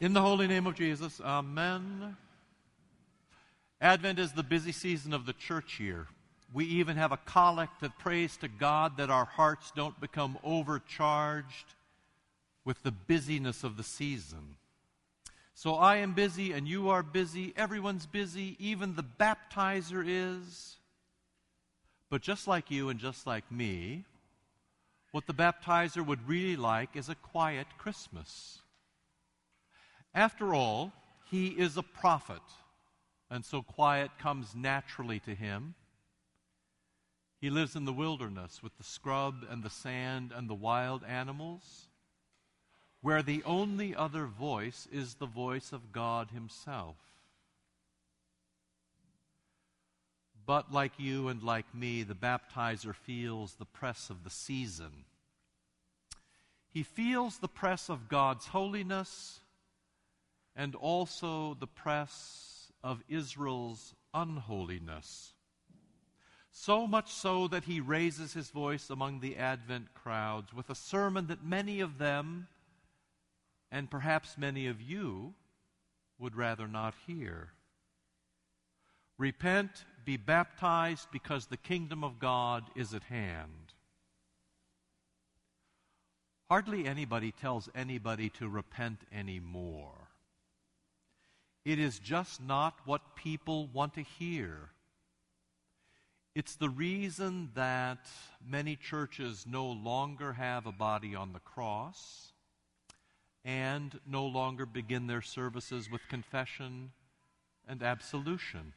In the holy name of Jesus, Amen. Advent is the busy season of the church year. We even have a collect that prays to God that our hearts don't become overcharged with the busyness of the season. So I am busy and you are busy. Everyone's busy. Even the baptizer is. But just like you and just like me, what the baptizer would really like is a quiet Christmas. After all, he is a prophet, and so quiet comes naturally to him. He lives in the wilderness with the scrub and the sand and the wild animals, where the only other voice is the voice of God Himself. But like you and like me, the baptizer feels the press of the season. He feels the press of God's holiness and also the press of Israel's unholiness. So much so that he raises his voice among the Advent crowds with a sermon that many of them, and perhaps many of you, would rather not hear. Repent, be baptized, because the kingdom of God is at hand. Hardly anybody tells anybody to repent anymore. It is just not what people want to hear. It's the reason that many churches no longer have a body on the cross and no longer begin their services with confession and absolution.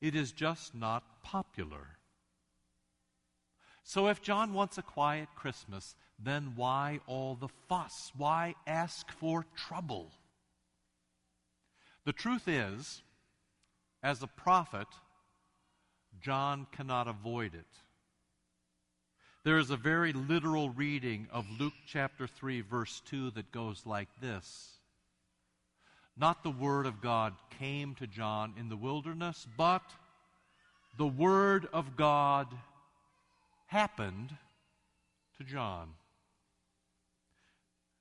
It is just not popular. So, if John wants a quiet Christmas, then why all the fuss? Why ask for trouble? The truth is, as a prophet, John cannot avoid it. There is a very literal reading of Luke chapter 3, verse 2 that goes like this Not the word of God came to John in the wilderness, but the word of God happened to John.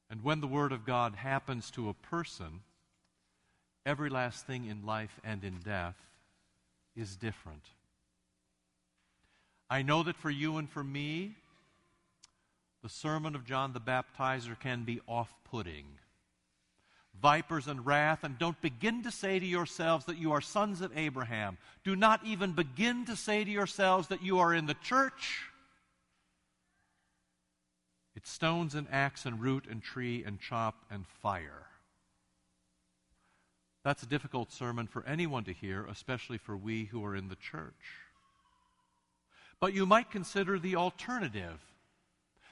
And when the word of God happens to a person, every last thing in life and in death is different. I know that for you and for me, the sermon of John the Baptizer can be off putting. Vipers and wrath, and don't begin to say to yourselves that you are sons of Abraham. Do not even begin to say to yourselves that you are in the church. It's stones and axe and root and tree and chop and fire. That's a difficult sermon for anyone to hear, especially for we who are in the church. But you might consider the alternative.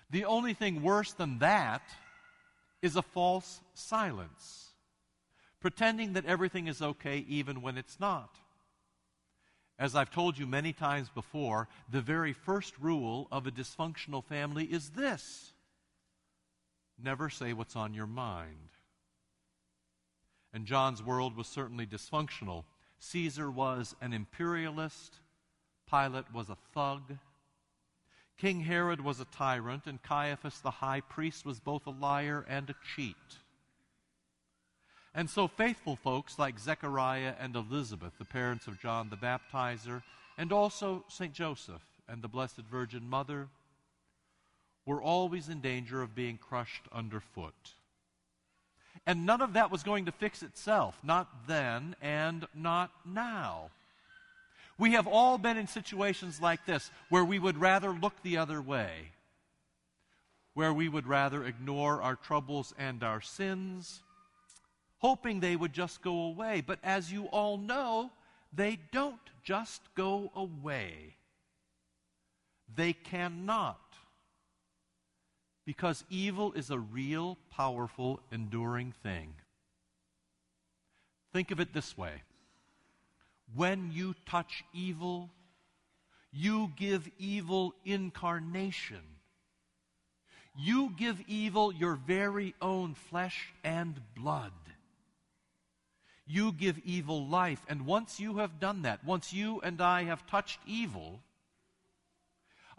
The only thing worse than that is a false silence, pretending that everything is okay even when it's not. As I've told you many times before, the very first rule of a dysfunctional family is this never say what's on your mind and John's world was certainly dysfunctional. Caesar was an imperialist, Pilate was a thug, King Herod was a tyrant, and Caiaphas the high priest was both a liar and a cheat. And so, faithful folks like Zechariah and Elizabeth, the parents of John the Baptizer, and also St. Joseph and the Blessed Virgin Mother, were always in danger of being crushed underfoot. And none of that was going to fix itself, not then and not now. We have all been in situations like this where we would rather look the other way, where we would rather ignore our troubles and our sins, hoping they would just go away. But as you all know, they don't just go away. They cannot because evil is a real, powerful, enduring thing. Think of it this way when you touch evil, you give evil incarnation. You give evil your very own flesh and blood. You give evil life. And once you have done that, once you and I have touched evil,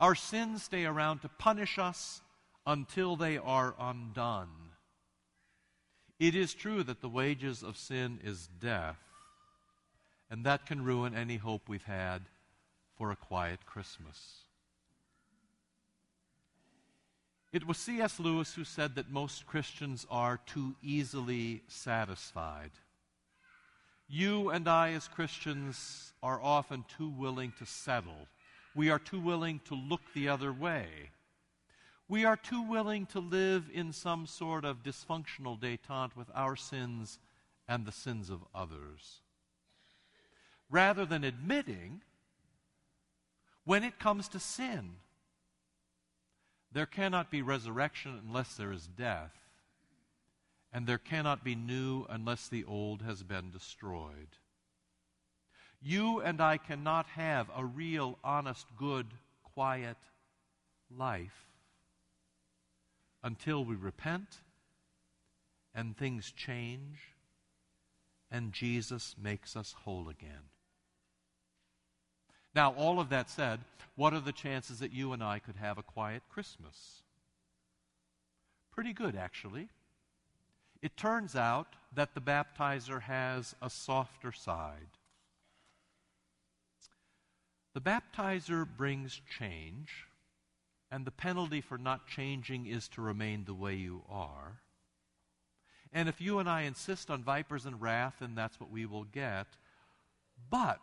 our sins stay around to punish us until they are undone. It is true that the wages of sin is death, and that can ruin any hope we've had for a quiet Christmas. It was C.S. Lewis who said that most Christians are too easily satisfied. You and I, as Christians, are often too willing to settle. We are too willing to look the other way. We are too willing to live in some sort of dysfunctional detente with our sins and the sins of others. Rather than admitting, when it comes to sin, there cannot be resurrection unless there is death, and there cannot be new unless the old has been destroyed. You and I cannot have a real, honest, good, quiet life until we repent and things change and Jesus makes us whole again. Now, all of that said, what are the chances that you and I could have a quiet Christmas? Pretty good, actually. It turns out that the baptizer has a softer side. The baptizer brings change, and the penalty for not changing is to remain the way you are. And if you and I insist on vipers and wrath, then that's what we will get. But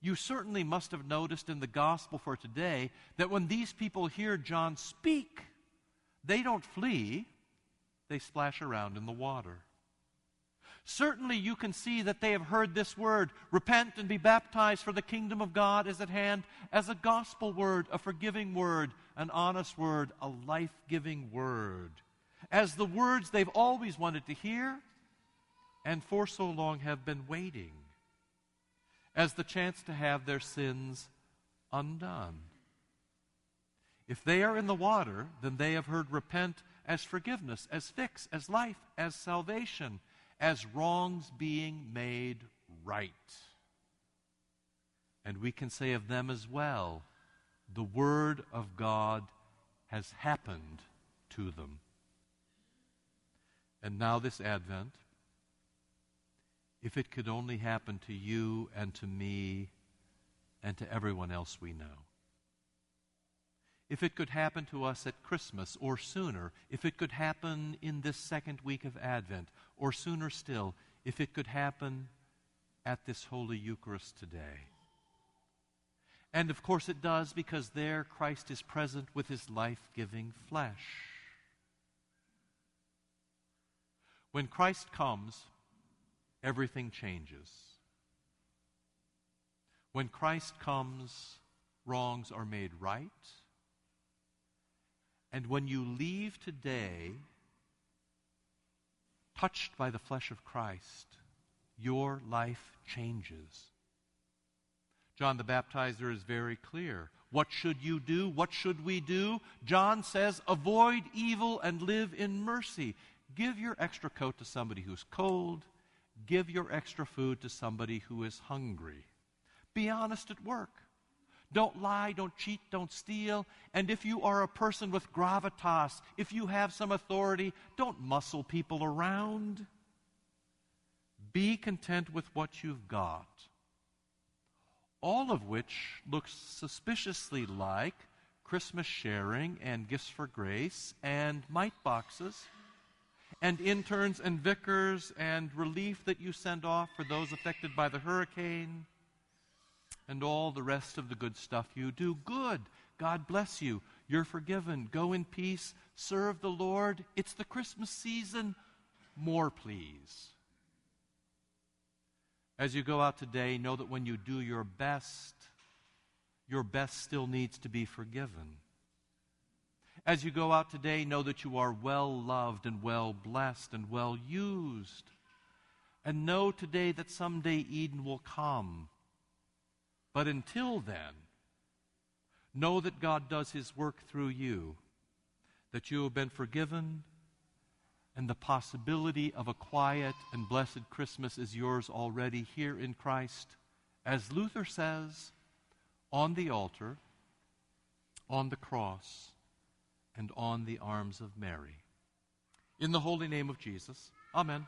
you certainly must have noticed in the gospel for today that when these people hear John speak, they don't flee, they splash around in the water. Certainly, you can see that they have heard this word, repent and be baptized, for the kingdom of God is at hand, as a gospel word, a forgiving word, an honest word, a life giving word, as the words they've always wanted to hear and for so long have been waiting as the chance to have their sins undone. If they are in the water, then they have heard repent as forgiveness, as fix, as life, as salvation, as wrongs being made right. And we can say of them as well, the Word of God has happened to them. And now, this Advent, if it could only happen to you and to me and to everyone else we know. If it could happen to us at Christmas or sooner, if it could happen in this second week of Advent, or sooner still, if it could happen at this Holy Eucharist today. And of course it does because there Christ is present with his life giving flesh. When Christ comes, everything changes. When Christ comes, wrongs are made right. And when you leave today, touched by the flesh of Christ, your life changes. John the Baptizer is very clear. What should you do? What should we do? John says, avoid evil and live in mercy. Give your extra coat to somebody who's cold. Give your extra food to somebody who is hungry. Be honest at work. Don't lie, don't cheat, don't steal. And if you are a person with gravitas, if you have some authority, don't muscle people around. Be content with what you've got. All of which looks suspiciously like Christmas sharing and gifts for grace and mite boxes and interns and vicars and relief that you send off for those affected by the hurricane and all the rest of the good stuff you do. Good. God bless you. You're forgiven. Go in peace. Serve the Lord. It's the Christmas season. More, please. As you go out today, know that when you do your best, your best still needs to be forgiven. As you go out today, know that you are well loved and well blessed and well used. And know today that someday Eden will come. But until then, know that God does his work through you, that you have been forgiven, and the possibility of a quiet and blessed Christmas is yours already here in Christ. As Luther says, on the altar, on the cross, and on the arms of Mary. In the holy name of Jesus. Amen.